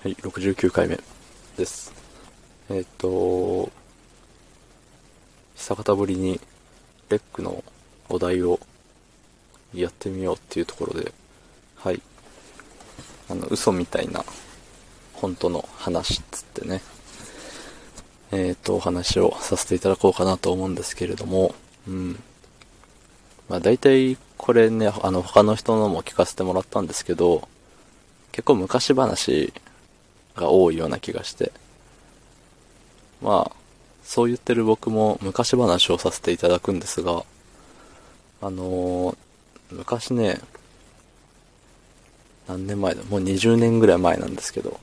はい、69回目です。えっ、と、久方ぶりにレックのお題をやってみようっていうところで、はい、あの、嘘みたいな本当の話っつってね、えっ、と、お話をさせていただこうかなと思うんですけれども、うん。まあ大体これね、あの、他の人のも聞かせてもらったんですけど、結構昔話が多いような気がして。まあ、そう言ってる僕も昔話をさせていただくんですが、あのー昔ね、何年前だ？もう20年ぐらい前なんですけど、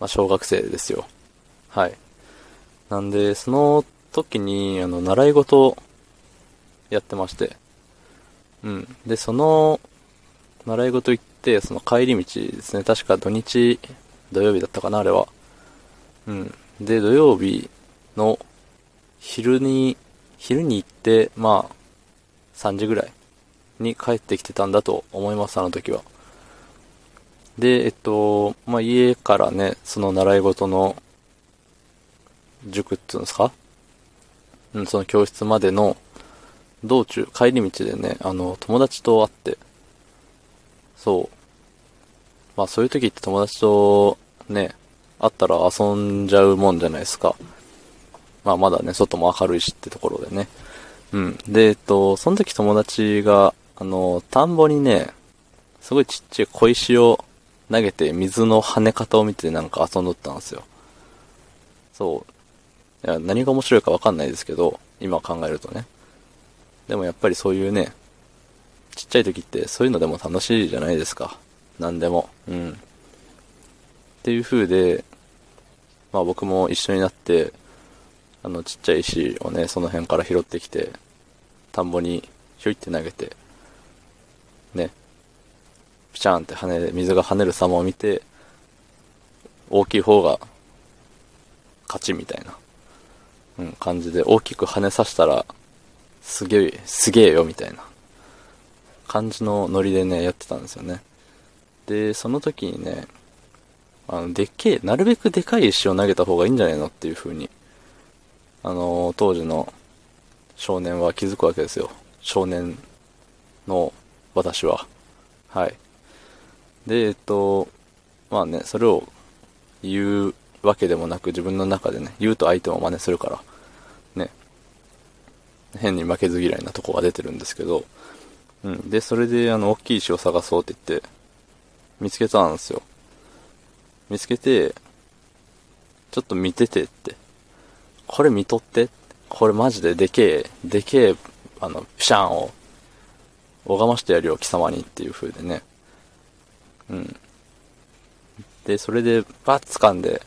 まあ小学生ですよ。はい。なんで、その時に、あの、習い事やってまして、うん。で、その、習い事行って、その帰り道ですね。確か土日、土曜日だったかな、あれは。うん。で、土曜日の昼に、昼に行って、まあ、3時ぐらいに帰ってきてたんだと思います、あの時は。で、えっと、まあ、家からね、その習い事の塾っていうんですか？うん、その教室までの道中、帰り道でね、あの、友達と会って、そう。まあそういう時って友達とね、会ったら遊んじゃうもんじゃないですか。まあまだね、外も明るいしってところでね。うん。で、えっと、その時友達が、あの、田んぼにね、すごいちっちゃい小石を投げて水の跳ね方を見てなんか遊んどったんですよ。そう。いや、何が面白いかわかんないですけど、今考えるとね。でもやっぱりそういうね、ちっちゃい時ってそういうのでも楽しいじゃないですか。何でも。うん。っていう風で、まあ僕も一緒になって、あのちっちゃい石をね、その辺から拾ってきて、田んぼにひょいって投げて、ね、ピチャーンって跳ね、水が跳ねる様を見て、大きい方が勝ちみたいな、うん、感じで大きく跳ねさせたら、すげえ、すげえよみたいな感じのノリでね、やってたんですよね。で、その時にね、あの、でっけえ、なるべくでかい石を投げた方がいいんじゃないのっていう風に、あの、当時の少年は気づくわけですよ。少年の私は。はい。で、えっと、まあね、それを言うわけでもなく自分の中でね、言うと相手も真似するから、ね、変に負けず嫌いなとこが出てるんですけど、うん。で、それで、あの、大きい石を探そうって言って、見つけたんですよ。見つけて、ちょっと見ててって。これ見とって。これマジででけえ、でけえ、あの、ピシャンを、拝ましてやるよ、貴様にっていう風でね。うん。で、それで、バッ掴んで、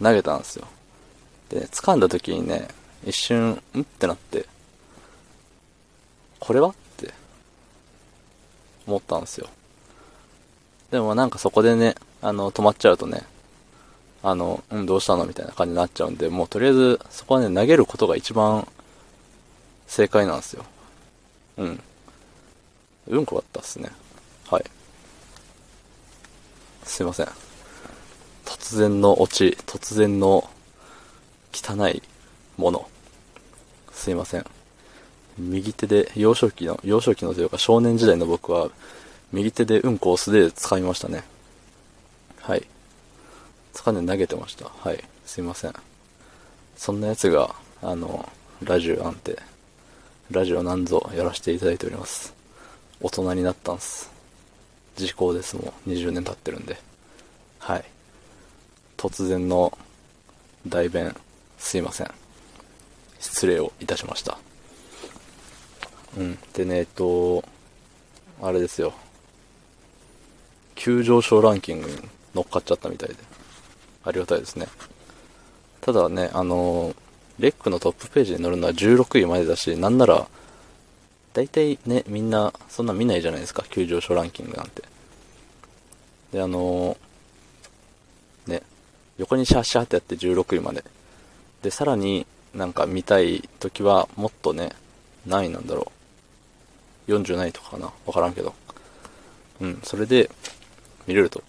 投げたんですよ。で、掴んだ時にね、一瞬、んってなって、これは、思ったんですよ。でもなんかそこでね、あの、止まっちゃうとね、あの、うん、どうしたのみたいな感じになっちゃうんで、もうとりあえず、そこはね、投げることが一番正解なんですよ。うん。うんこだったっすね。はい。すいません。突然のオチ、突然の汚いもの。すいません。右手で、幼少期の、幼少期のというか少年時代の僕は、右手でうんこを素手で掴みましたね。はい。掴んで投げてました。はい。すいません。そんなやつが、あの、ラジオなんて、ラジオなんぞやらせていただいております。大人になったんす。時効ですもん。20年経ってるんで。はい。突然の代弁、すいません。失礼をいたしました。うん。でね、えっと、あれですよ。急上昇ランキングに乗っかっちゃったみたいで。ありがたいですね。ただね、あの、レックのトップページに載るのは16位までだし、なんなら、大体ね、みんな、そんな見ないじゃないですか、急上昇ランキングなんて。で、あのね、横にシャーシャーってやって16位まで。で、さらになんか見たい時は、もっとね、何位なんだろう。40何位とかかなわからんけど。うん、それで、見れると。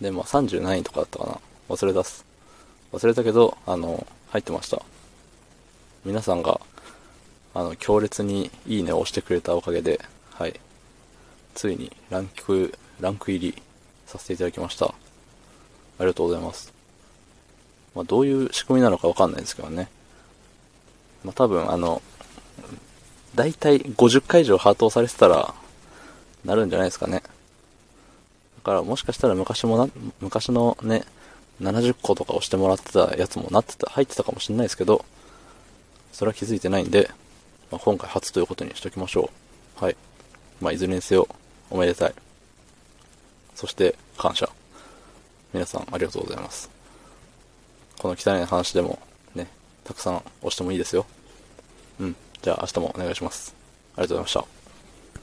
で、まあ30何位とかだったかな。忘れ出す。忘れたけど、あの、入ってました。皆さんが、あの、強烈にいいねを押してくれたおかげで、はい。ついにランク、ランク入りさせていただきました。ありがとうございます。まあ、どういう仕組みなのかわかんないですけどね。まあ、多分、あの、だいたい50回以上ハートをされてたら、なるんじゃないですかね。だからもしかしたら昔もな、昔のね、70個とか押してもらってたやつもなってた、入ってたかもしれないですけど、それは気づいてないんで、まあ、今回初ということにしときましょう。はい。まあ、いずれにせよ、おめでたい。そして、感謝。皆さん、ありがとうございます。この汚い話でも、ね、たくさん押してもいいですよ。うん。じゃあ、明日もお願いします。ありがとうございました。